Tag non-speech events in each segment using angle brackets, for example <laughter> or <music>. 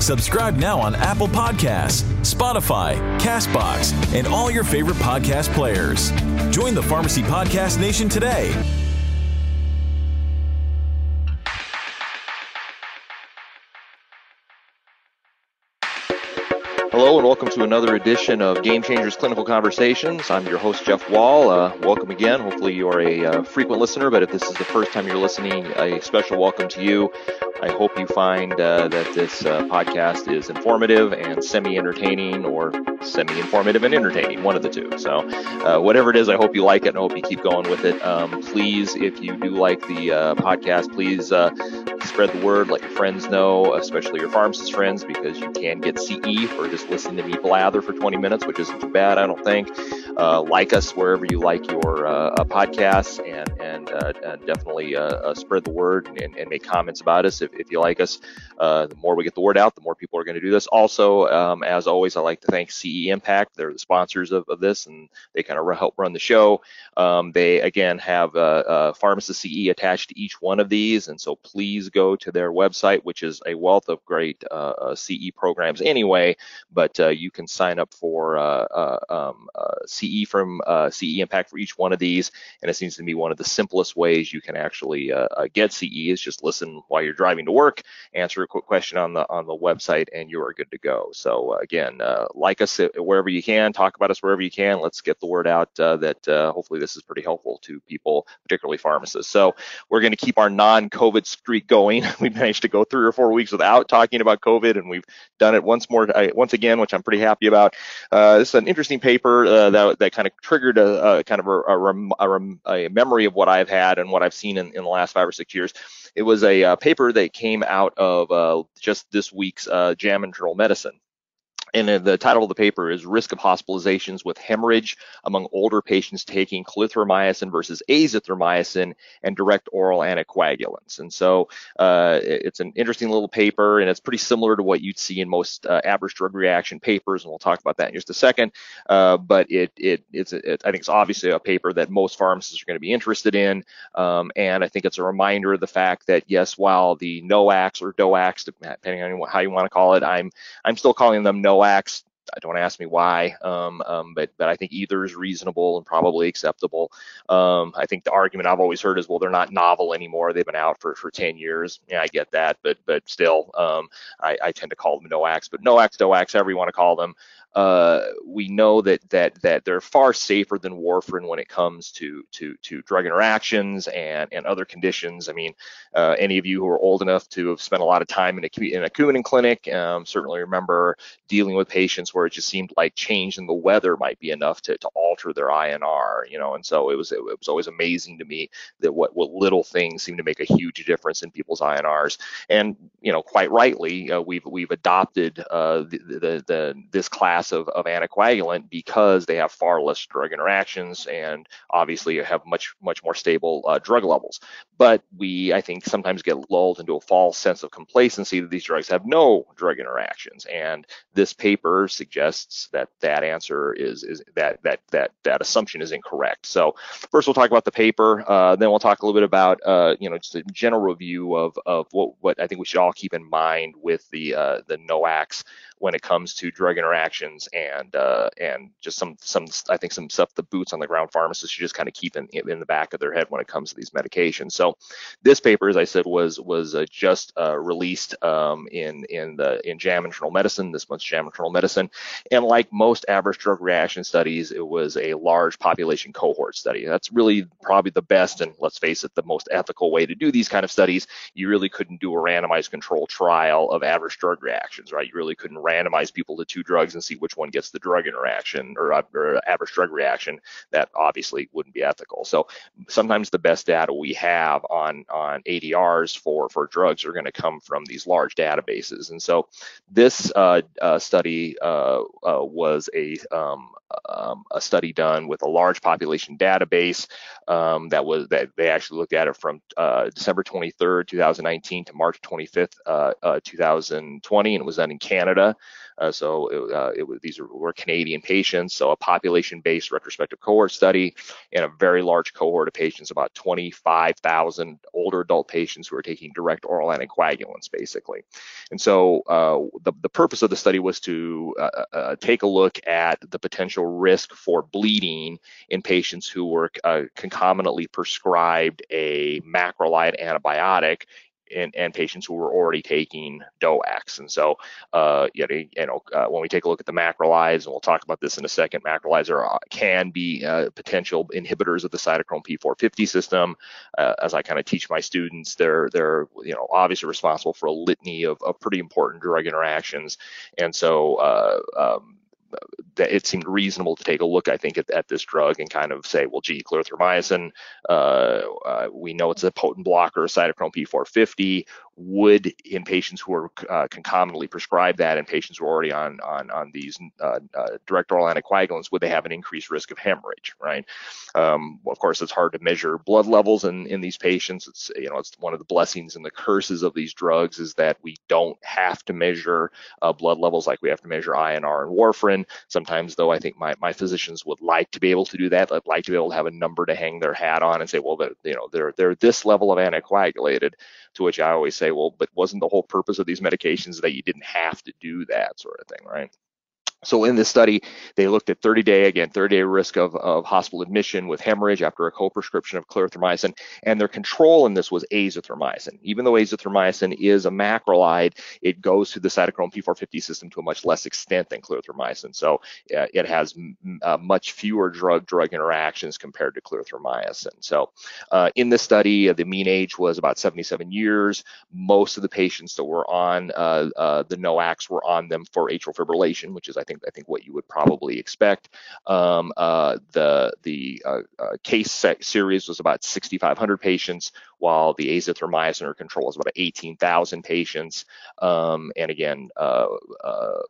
Subscribe now on Apple Podcasts, Spotify, Castbox, and all your favorite podcast players. Join the Pharmacy Podcast Nation today. Hello and welcome to another edition of Game Changers Clinical Conversations. I'm your host, Jeff Wall. Uh, welcome again. Hopefully, you're a uh, frequent listener, but if this is the first time you're listening, a special welcome to you. I hope you find uh, that this uh, podcast is informative and semi entertaining, or semi informative and entertaining, one of the two. So, uh, whatever it is, I hope you like it and I hope you keep going with it. Um, please, if you do like the uh, podcast, please uh, spread the word, let your friends know, especially your pharmacist friends, because you can get CE for just listening to me blather for 20 minutes, which isn't too bad, I don't think. Uh, like us wherever you like your podcasts and, and, and definitely spread the word and, and, make comments about us if, if you like us. Uh, the more we get the word out, the more people are going to do this. Also, um, as always, I like to thank CE Impact. They're the sponsors of, of this, and they kind of help run the show. Um, they again have uh, uh, pharmacist CE attached to each one of these, and so please go to their website, which is a wealth of great uh, uh CE programs anyway. But uh, you can sign up for uh, um, CE from CE Impact for each one of these, and it seems to me one of the simplest ways you can actually get CE is just listen while you're driving to work, answer a quick question on the on the website, and you are good to go. So again, like us wherever you can, talk about us wherever you can. Let's get the word out that hopefully this is pretty helpful to people, particularly pharmacists. So we're going to keep our non-COVID streak going. <laughs> We managed to go three or four weeks without talking about COVID, and we've done it once more, once again, which I'm pretty happy about. Uh, this is an interesting paper uh, that, that kind of triggered a, a kind of a, a, a, memory of what I've had and what I've seen in, in the last five or six years. It was a uh, paper that came out of uh, just this week's uh, JAMA Internal Medicine and the title of the paper is Risk of Hospitalizations with Hemorrhage Among Older Patients Taking Clarithromycin versus Azithromycin and Direct Oral Anticoagulants. And so uh, it's an interesting little paper, and it's pretty similar to what you'd see in most uh, adverse drug reaction papers, and we'll talk about that in just a second. Uh, but it, it, it's it, I think it's obviously a paper that most pharmacists are going to be interested in, um, and I think it's a reminder of the fact that yes, while the NOACs or DOACs, depending on how you want to call it, I'm I'm still calling them NOACs wax. Don't ask me why, um, um, but but I think either is reasonable and probably acceptable. Um, I think the argument I've always heard is, well, they're not novel anymore. They've been out for, for 10 years. Yeah, I get that, but but still, um, I, I, tend to call them NOACs, but NOACs, DOACs, however you want to call them uh, we know that that that they're far safer than warfarin when it comes to to to drug interactions and and other conditions. I mean, uh, any of you who are old enough to have spent a lot of time in a in a Coumadin clinic um, certainly remember dealing with patients where it just seemed like change in the weather might be enough to to alter their INR. You know, and so it was it was always amazing to me that what what little things seem to make a huge difference in people's INRs. And you know, quite rightly, uh, we've we've adopted uh, the, the the this class class of, of anticoagulant because they have far less drug interactions and obviously have much much more stable uh, drug levels. But we, I think, sometimes get lulled into a false sense of complacency that these drugs have no drug interactions. And this paper suggests that that answer is is that that that that assumption is incorrect. So first we'll talk about the paper, uh, then we'll talk a little bit about uh, you know just a general review of of what what I think we should all keep in mind with the uh, the NOACs when it comes to drug interactions and uh, and just some some I think some stuff the boots on the ground pharmacists should just kind of keep in, in the back of their head when it comes to these medications. So this paper, as I said, was was uh, just uh, released um, in in the in JAMA Internal Medicine this month's JAMA Internal Medicine, and like most adverse drug reaction studies, it was a large population cohort study. That's really probably the best and let's face it, the most ethical way to do these kind of studies. You really couldn't do a randomized control trial of adverse drug reactions, right? You really couldn't randomize people to two drugs and see which one gets the drug interaction or, uh, or adverse drug reaction. That obviously wouldn't be ethical. So sometimes the best data we have on on ADRs for for drugs are going to come from these large databases. And so this uh, uh, study uh, uh, was a um, um, a study done with a large population database um, that was that they actually looked at it from uh, December 23rd, 2019 to March 25th, uh, uh, 2020, and it was done in Canada. Uh, so it, uh, it was, these were Canadian patients, so a population-based retrospective cohort study and a very large cohort of patients, about 25,000 older adult patients who are taking direct oral anticoagulants, basically. And so uh, the, the purpose of the study was to uh, uh, take a look at the potential risk for bleeding in patients who were uh, concomitantly prescribed a macrolide antibiotic in, and patients who were already taking DOACs. And so, uh, you know, you know uh, when we take a look at the macrolides, and we'll talk about this in a second, macrolides are, uh, can be uh, potential inhibitors of the cytochrome P450 system. Uh, as I kind of teach my students, they're they're you know obviously responsible for a litany of, of pretty important drug interactions. And so, uh, um, it seemed reasonable to take a look, I think, at, at this drug and kind of say, well, gee, clarithromycin, uh, uh, we know it's a potent blocker of cytochrome P450 would in patients who are uh, concomitantly prescribed that and patients who are already on on on these uh, uh, direct oral anticoagulants would they have an increased risk of hemorrhage right? Um, well, of course it's hard to measure blood levels in in these patients. It's you know it's one of the blessings and the curses of these drugs is that we don't have to measure uh, blood levels like we have to measure INR and warfarin. Sometimes though I think my my physicians would like to be able to do that. I'd like to be able to have a number to hang their hat on and say well you know they're they're this level of anticoagulated to which I always say, well, but wasn't the whole purpose of these medications that you didn't have to do that sort of thing, right? So in this study, they looked at 30 day, again, 30 day risk of, of hospital admission with hemorrhage after a co-prescription of clarithromycin, and their control in this was azithromycin. Even though azithromycin is a macrolide, it goes through the cytochrome P450 system to a much less extent than clarithromycin. So uh, it has uh, much fewer drug-drug interactions compared to clarithromycin. So uh, in this study, uh, the mean age was about 77 years. Most of the patients that were on uh, uh, the NOACs were on them for atrial fibrillation, which is, I think I think what you would probably expect. Um, uh, the the uh, uh, case series was about 6,500 patients, while the azithromycin control was about 18,000 patients. Um, and again, uh, uh,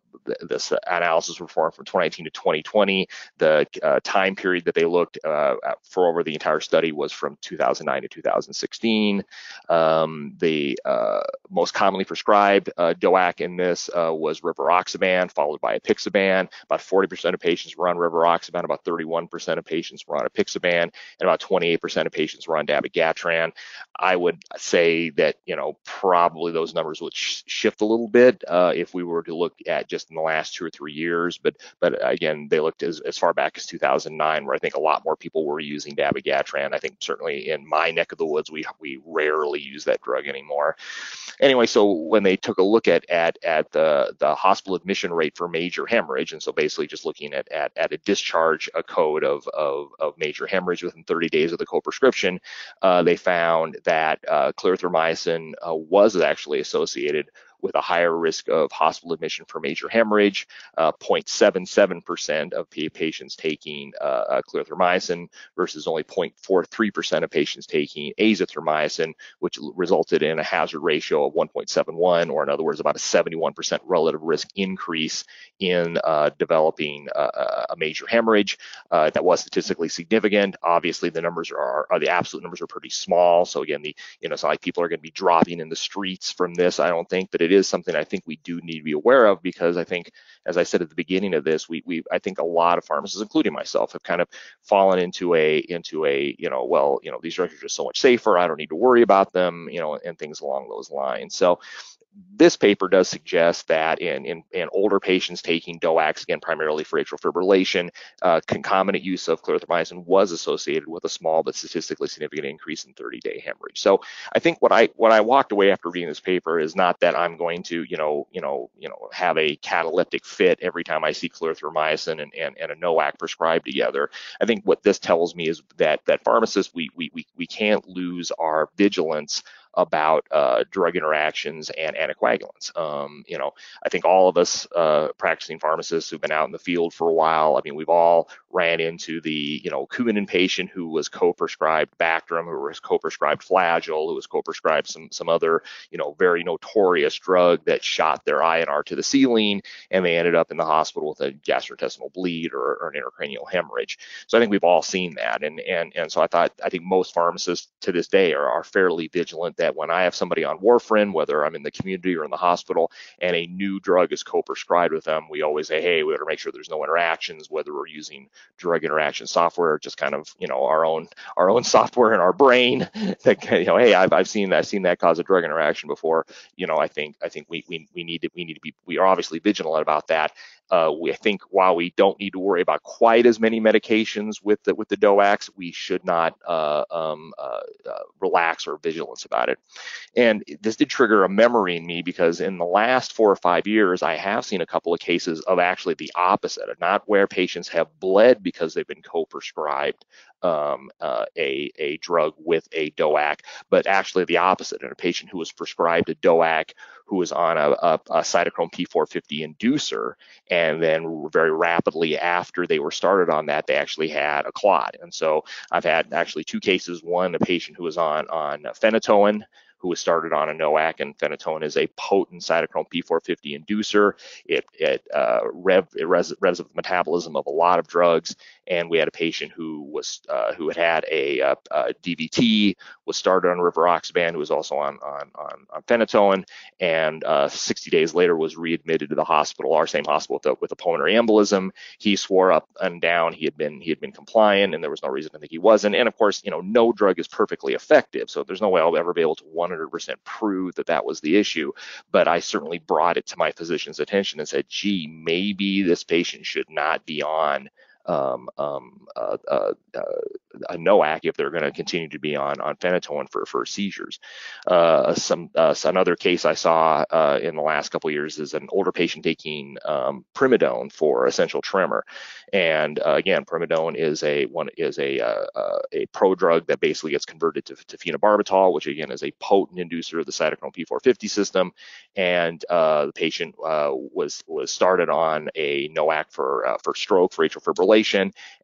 this analysis was performed from 2019 to 2020. The uh, time period that they looked for over the entire study was from 2009 to 2016. Um, the most commonly prescribed DOAC in this was rivaroxaban, followed by apixaban. About 40% of patients were on rivaroxaban, about 31% of patients were on apixaban, and about 28% of patients were on dabigatran. I would say that you know probably those numbers would sh- shift a little bit uh, if we were to look at just in the last two or three years. But but again, they looked as, as far back as 2009, where I think a lot more people were using dabigatran. I think certainly in my neck of the woods, we we rarely use that drug anymore. Anyway, so when they took a look at at at the the hospital admission rate for major hemorrhage, and so basically just looking at at, at a discharge a code of, of of major hemorrhage within 30 days of the co-prescription, uh, they found found that uh, clarithromycin uh, was actually associated with a higher risk of hospital admission for major hemorrhage. Uh, 0.77% of patients taking uh, uh, clarithromycin versus only 0.43% of patients taking azithromycin, which resulted in a hazard ratio of 1.71, or in other words, about a 71% relative risk increase in uh, developing uh, a major hemorrhage. Uh, that was statistically significant. Obviously, the numbers are, are, the absolute numbers are pretty small. So again, the you know, it's not like people are going to be dropping in the streets from this. I don't think, but it is something I think we do need to be aware of because I think, as I said at the beginning of this, we, we I think a lot of pharmacists, including myself, have kind of fallen into a into a you know well you know these drugs are just so much safer. I don't need to worry about them, you know, and things along those lines. So this paper does suggest that in, in, in, older patients taking DOACs, again, primarily for atrial fibrillation, uh, concomitant use of clarithromycin was associated with a small but statistically significant increase in 30-day hemorrhage. So I think what I what I walked away after reading this paper is not that I'm going to, you know, you know, you know, have a cataleptic fit every time I see clarithromycin and, and, and a NOAC prescribed together. I think what this tells me is that that pharmacists we we we, we can't lose our vigilance about uh, drug interactions and anticoagulants. Um, you know, I think all of us uh, practicing pharmacists who've been out in the field for a while, I mean, we've all ran into the, you know, Coumadin patient who was co-prescribed Bactrim, who was co-prescribed Flagyl, who was co-prescribed some some other, you know, very notorious drug that shot their INR to the ceiling, and they ended up in the hospital with a gastrointestinal bleed or, or an intracranial hemorrhage. So I think we've all seen that, and and and so I thought I think most pharmacists to this day are, are fairly vigilant that when I have somebody on warfarin, whether I'm in the community or in the hospital, and a new drug is co-prescribed with them, we always say, hey, we better make sure there's no interactions, whether we're using drug interaction software or just kind of you know our own our own <laughs> software in our brain <laughs> that you know, hey, I've, I've seen that I've seen that cause a drug interaction before. You know, I think I think we we we need to we need to be we are obviously vigilant about that. Uh, we think while we don't need to worry about quite as many medications with the with the DOACs, we should not uh, um, uh, uh, relax or vigilance about it. And this did trigger a memory in me because in the last four or five years, I have seen a couple of cases of actually the opposite, not where patients have bled because they've been co-prescribed um, uh, a, a drug with a DOAC, but actually the opposite. In a patient who was prescribed a DOAC who was on a, a, a cytochrome P450 inducer, and then very rapidly after they were started on that, they actually had a clot. And so I've had actually two cases. One, a patient who was on on phenytoin who was started on a NOAC, and phenytoin is a potent cytochrome P450 inducer. It, it, uh, rev, it res, revs up the metabolism of a lot of drugs, and we had a patient who was uh, who had had a, a, a, DVT, was started on rivaroxaban, who was also on on on, on phenytoin, and uh, 60 days later was readmitted to the hospital, our same hospital with a, with a pulmonary embolism. He swore up and down he had been he had been compliant, and there was no reason to think he wasn't. And of course, you know, no drug is perfectly effective, so there's no way I'll ever be able to 100% prove that that was the issue. But I certainly brought it to my physician's attention and said, gee, maybe this patient should not be on um, um, uh, uh, uh, a NOAC if they're going to continue to be on on phenytoin for for seizures. Uh, some uh, another case I saw in the last couple years is an older patient taking um, primidone for essential tremor, and again, primidone is a one is a a prodrug that basically gets converted to, to phenobarbital, which again is a potent inducer of the cytochrome P450 system, and the patient was was started on a NOAC for for stroke for atrial fibrillation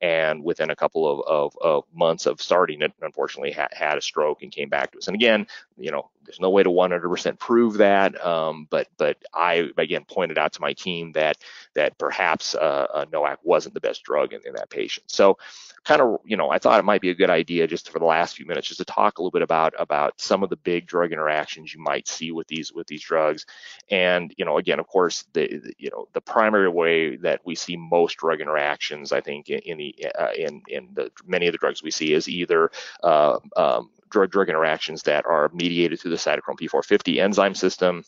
and within a couple of, of, of months of starting it, unfortunately ha- had a stroke and came back to us. And again, you know, there's no way to 100% prove that, um, but but I again pointed out to my team that that perhaps uh, a NOAC wasn't the best drug in, in that patient. So kind of, you know, I thought it might be a good idea just for the last few minutes just to talk a little bit about about some of the big drug interactions you might see with these with these drugs. And, you know, again, of course, the, the you know, the primary way that we see most drug interactions, I think, in, the uh, in in the many of the drugs we see is either uh, um, drug drug interactions that are mediated through the cytochrome P450 enzyme system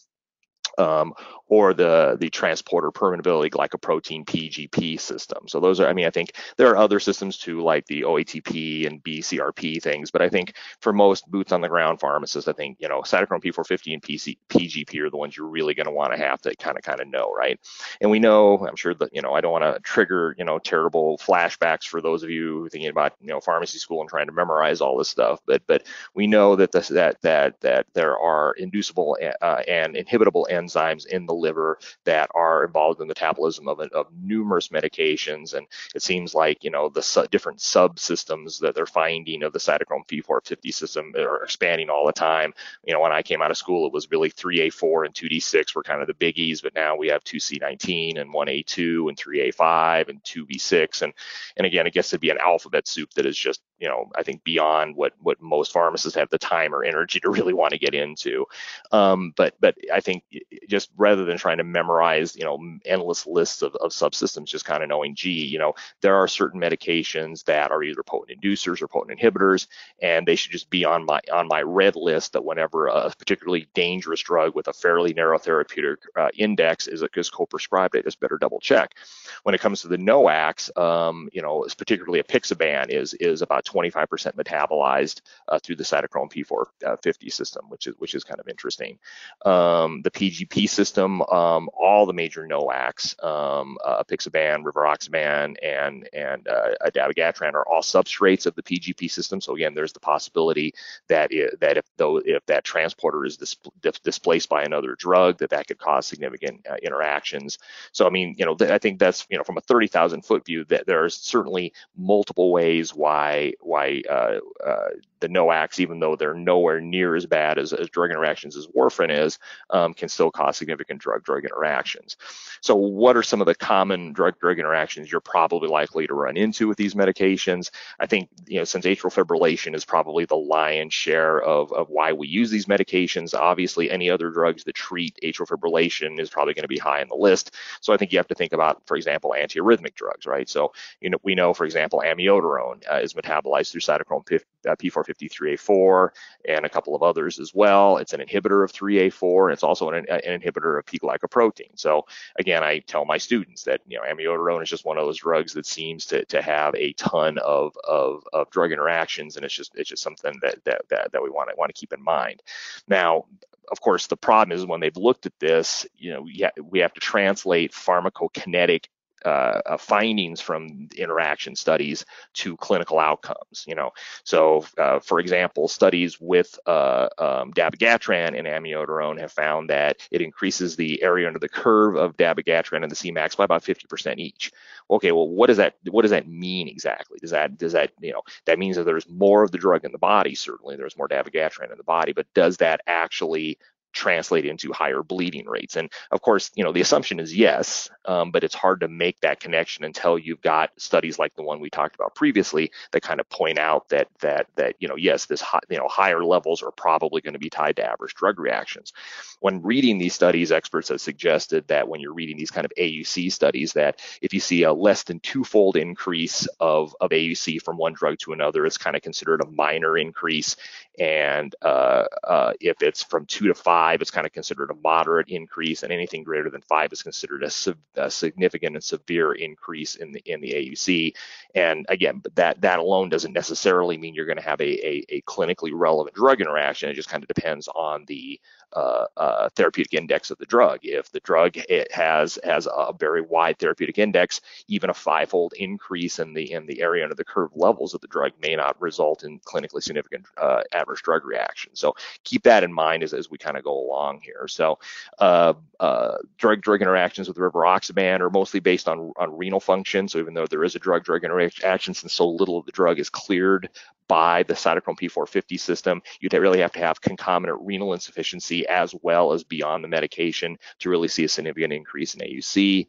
um, or the the transporter permeability glycoprotein PGP system. So those are, I mean, I think there are other systems too, like the OATP and BCRP things, but I think for most boots on the ground pharmacists, I think you know cytochrome P450 and PC, PGP are the ones you're really going to want to have to kind of kind of know, right? And we know, I'm sure that you know, I don't want to trigger you know terrible flashbacks for those of you thinking about you know pharmacy school and trying to memorize all this stuff, but but we know that this, that that that there are inducible uh, and inhibitable enzymes in the liver that are involved in the metabolism of, of numerous medications. And it seems like, you know, the su- different subsystems that they're finding of the cytochrome P450 system are expanding all the time. You know, when I came out of school, it was really 3A4 and 2D6 were kind of the biggies, but now we have 2C19 and 1A2 and 3A5 and 2B6. And, and again, I guess it gets to be an alphabet soup that is just you know, I think beyond what what most pharmacists have the time or energy to <laughs> really want to get into. Um, but but I think just rather than trying to memorize, you know, endless lists of, of subsystems, just kind of knowing, gee, you know, there are certain medications that are either potent inducers or potent inhibitors, and they should just be on my on my red list that whenever a particularly dangerous drug with a fairly narrow therapeutic uh, index is, is co-prescribed, I just better double check. When it comes to the NOACs, um, you know, particularly apixaban is is about 25% metabolized uh, through the cytochrome P450 system, which is which is kind of interesting. Um, the PGP system, um, all the major NOACs, um, uh, apixaban, rivaroxaban, and and uh, dabigatran are all substrates of the PGP system. So again, there's the possibility that it, that if though if that transporter is dis- displaced by another drug, that that could cause significant uh, interactions. So I mean, you know, th- I think that's you know from a 30,000 foot view that there are certainly multiple ways why why uh, uh, the NOACs, even though they're nowhere near as bad as, as drug interactions as warfarin is, um, can still cause significant drug-drug interactions. So what are some of the common drug-drug interactions you're probably likely to run into with these medications? I think, you know, since atrial fibrillation is probably the lion's share of, of why we use these medications, obviously any other drugs that treat atrial fibrillation is probably going to be high on the list. So I think you have to think about, for example, antiarrhythmic drugs, right? So, you know, we know, for example, amiodarone uh, is metabolized through cytochrome P4 53A4 and a couple of others as well. It's an inhibitor of 3A4 and it's also an, an inhibitor of P-glycoprotein. So again, I tell my students that you know amiodarone is just one of those drugs that seems to, to have a ton of, of, of drug interactions, and it's just it's just something that that that, that we want to want to keep in mind. Now, of course, the problem is when they've looked at this, you know, we have to translate pharmacokinetic uh, uh, findings from interaction studies to clinical outcomes. You know, so uh, for example, studies with uh, um, dabigatran and amiodarone have found that it increases the area under the curve of dabigatran and the Cmax by about 50% each. Okay, well, what does that what does that mean exactly? Does that does that you know that means that there's more of the drug in the body? Certainly, there's more dabigatran in the body, but does that actually translate into higher bleeding rates? And of course, you know, the assumption is yes, um, but it's hard to make that connection until you've got studies like the one we talked about previously that kind of point out that that that you know, yes, this high, you know higher levels are probably going to be tied to adverse drug reactions. When reading these studies, experts have suggested that when you're reading these kind of AUC studies, that if you see a less than twofold increase of of AUC from one drug to another, it's kind of considered a minor increase, and uh, uh, if it's from two to five it's kind of considered a moderate increase, and anything greater than five is considered a, a significant and severe increase in the in the AUC. And again, that that alone doesn't necessarily mean you're going to have a, a, a clinically relevant drug interaction. It just kind of depends on the uh, uh, therapeutic index of the drug. If the drug it has has a very wide therapeutic index, even a fivefold increase in the in the area under the curve levels of the drug may not result in clinically significant uh, adverse drug reactions. So keep that in mind as, as we kind of go along here. So uh, uh, drug drug interactions with rivaroxaban are mostly based on on renal function. So even though there is a drug drug interaction, since so little of the drug is cleared by the cytochrome P450 system, you'd really have to have concomitant renal insufficiency as well as beyond the medication to really see a significant increase in AUC.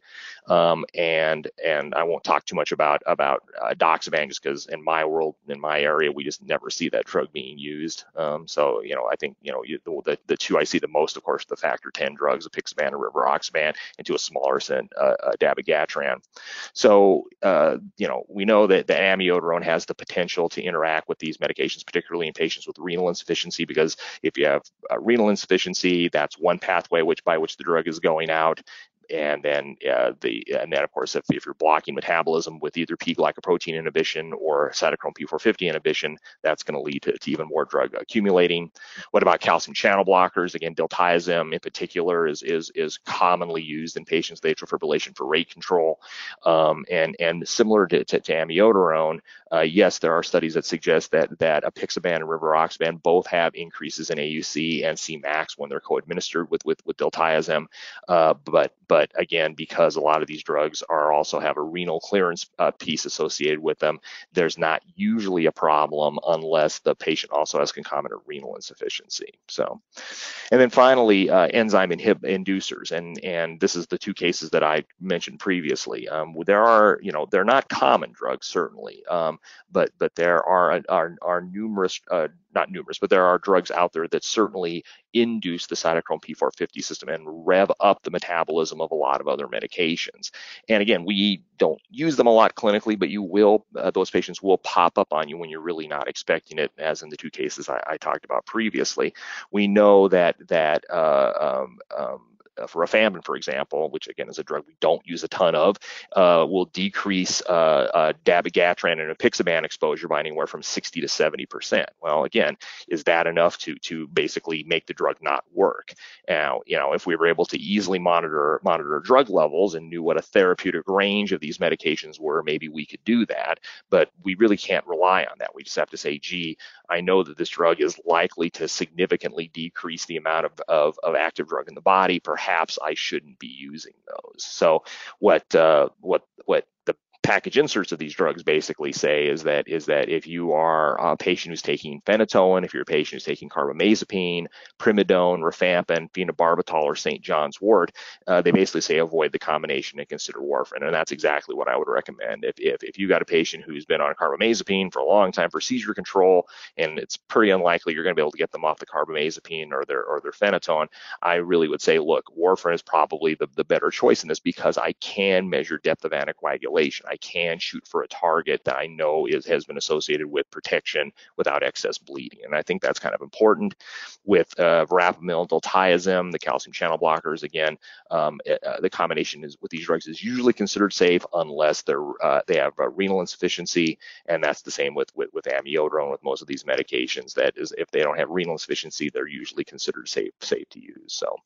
Um, and and I won't talk too much about about uh, edoxaban just because in my world, in my area, we just never see that drug being used. Um, so you know, I think you know you, the the two I see the most, of course, the factor 10 drugs, apixaban and rivaroxaban, and to a smaller extent, uh, uh, dabigatran. So uh, you know, we know that the amiodarone has the potential to interact with these medications, particularly in patients with renal insufficiency, because if you have uh, renal insufficiency, that's one pathway which by which the drug is going out and then uh, the and then of course if, if you're blocking metabolism with either P glycoprotein inhibition or cytochrome P450 inhibition, that's going to lead to, to, even more drug accumulating. What about calcium channel blockers? Again, diltiazem in particular is is is commonly used in patients with atrial fibrillation for rate control, um, and and similar to, to, to amiodarone, uh, yes, there are studies that suggest that that apixaban and rivaroxaban both have increases in AUC and Cmax when they're co-administered with with with diltiazem, uh, but but but again, because a lot of these drugs are also have a renal clearance uh, piece associated with them, there's not usually a problem unless the patient also has concomitant renal insufficiency. So, and then finally, uh, enzyme inhib- inducers, and and this is the two cases that I mentioned previously. Um, there are, you know, they're not common drugs certainly, um, but but there are are, are numerous uh, not numerous, but there are drugs out there that certainly induce the cytochrome P450 system and rev up the metabolism of a lot of other medications. And again, we don't use them a lot clinically, but you will, uh, those patients will pop up on you when you're really not expecting it, as in the two cases I, I talked about previously. We know that, that, uh, um, um, rifampin, for example, which again is a drug we don't use a ton of, uh, will decrease uh, uh, dabigatran and apixaban exposure by anywhere from 60 to 70 percent. Well, again, is that enough to to basically make the drug not work? Now, you know, if we were able to easily monitor monitor drug levels and knew what a therapeutic range of these medications were, maybe we could do that. But we really can't rely on that. We just have to say, gee, I know that this drug is likely to significantly decrease the amount of, of, of active drug in the body. Perhaps I shouldn't be using those. So what uh, what what the package inserts of these drugs basically say is that is that if you are a patient who's taking phenytoin, if you're a patient who's taking carbamazepine, primidone, rifampin, phenobarbital, or St. John's wort, uh, they basically say avoid the combination and consider warfarin, and that's exactly what I would recommend. If if if you got a patient who's been on carbamazepine for a long time for seizure control, and it's pretty unlikely you're going to be able to get them off the carbamazepine or their or their phenytoin, I really would say, look, warfarin is probably the, the better choice in this because I can measure depth of anticoagulation. I can shoot for a target that I know is has been associated with protection without excess bleeding. And I think that's kind of important with uh, verapamil, diltiazem, the calcium channel blockers. Again, um, eh, uh, the combination is with these drugs is usually considered safe unless they're uh, they have renal insufficiency, and that's the same with, with with amiodarone with most of these medications. That is, if they don't have renal insufficiency, they're usually considered safe safe to use. So.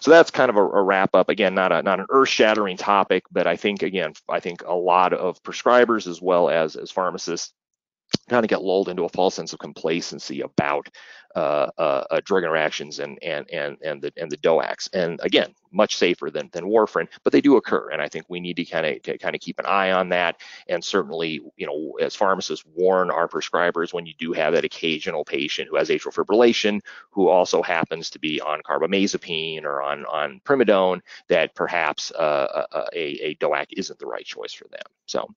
So that's kind of a, a wrap up. Again, not a not an earth shattering topic, but I think again, I think a lot of prescribers as well as as pharmacists kind of get lulled into a false sense of complacency about uh, uh, uh, drug interactions and and and and the and the DOACs. And again, much safer than than warfarin, but they do occur. And I think we need to kind of kind of keep an eye on that. And certainly, you know, as pharmacists, warn our prescribers when you do have that occasional patient who has atrial fibrillation, who also happens to be on carbamazepine or on on primidone, that perhaps uh, a, a DOAC isn't the right choice for them. So,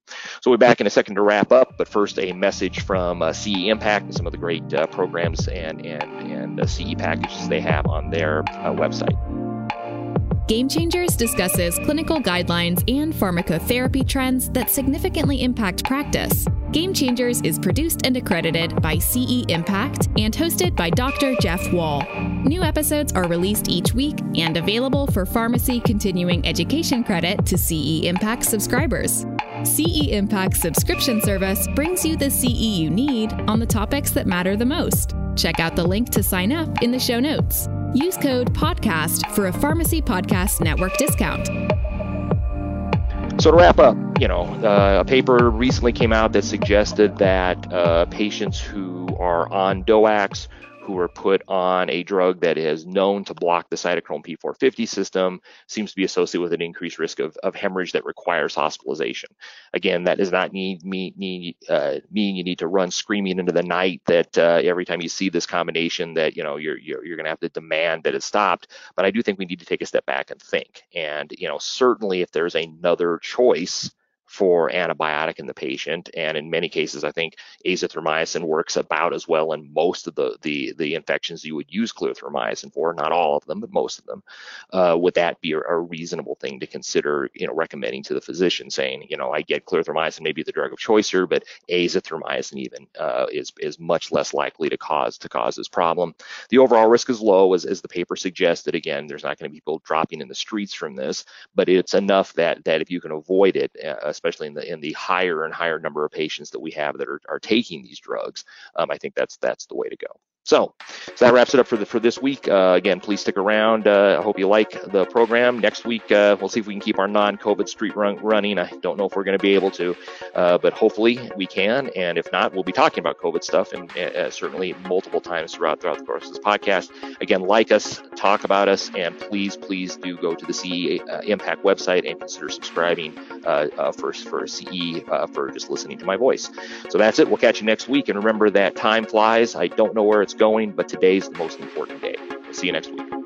so we're back in a second to wrap up. But first, a message from uh, CE Impact and some of the great uh, programs and and, and the CE packages they have on their uh, website. Game Changers discusses clinical guidelines and pharmacotherapy trends that significantly impact practice. Game Changers is produced and accredited by CE Impact and hosted by Dr. Jeff Wall. New episodes are released each week and available for pharmacy continuing education credit to CE Impact subscribers. CE Impact subscription service brings you the CE you need on the topics that matter the most. Check out the link to sign up in the show notes. Use code PODCAST for a Pharmacy Podcast Network discount. So to wrap up, you know, uh, a paper recently came out that suggested that uh, patients who are on DOACs who are put on a drug that is known to block the cytochrome P450 system seems to be associated with an increased risk of, of hemorrhage that requires hospitalization. Again, that does not need, mean, need, uh, mean you need to run screaming into the night that uh, every time you see this combination that you know you're you're, you're going to have to demand that it stopped. But I do think we need to take a step back and think. And you know, certainly if there's another choice for antibiotic in the patient. And in many cases, I think azithromycin works about as well in most of the the, the infections you would use clarithromycin for, not all of them, but most of them. Uh, would that be a, a, reasonable thing to consider, you know, recommending to the physician, saying, you know, I get clarithromycin, maybe the drug of choice here, but azithromycin even uh, is is much less likely to cause to cause this problem. The overall risk is low, as, as the paper suggested. Again, there's not going to be people dropping in the streets from this, but it's enough that that if you can avoid it, uh, especially in the in the higher and higher number of patients that we have that are, are taking these drugs, um, I think that's that's the way to go. So, so that wraps it up for the for this week. Uh, again, please stick around. Uh, I hope you like the program. Next week, uh, we'll see if we can keep our non-COVID street run running. I don't know if we're going to be able to, uh, but hopefully we can. And if not, we'll be talking about COVID stuff and uh, certainly multiple times throughout throughout the course of this podcast. Again, like us, talk about us, and please, please do go to the CE uh, Impact website and consider subscribing for for CE for just listening to my voice. So that's it. We'll catch you next week, and remember that time flies. I don't know where it's going, but today's the most important day. We'll See you next week.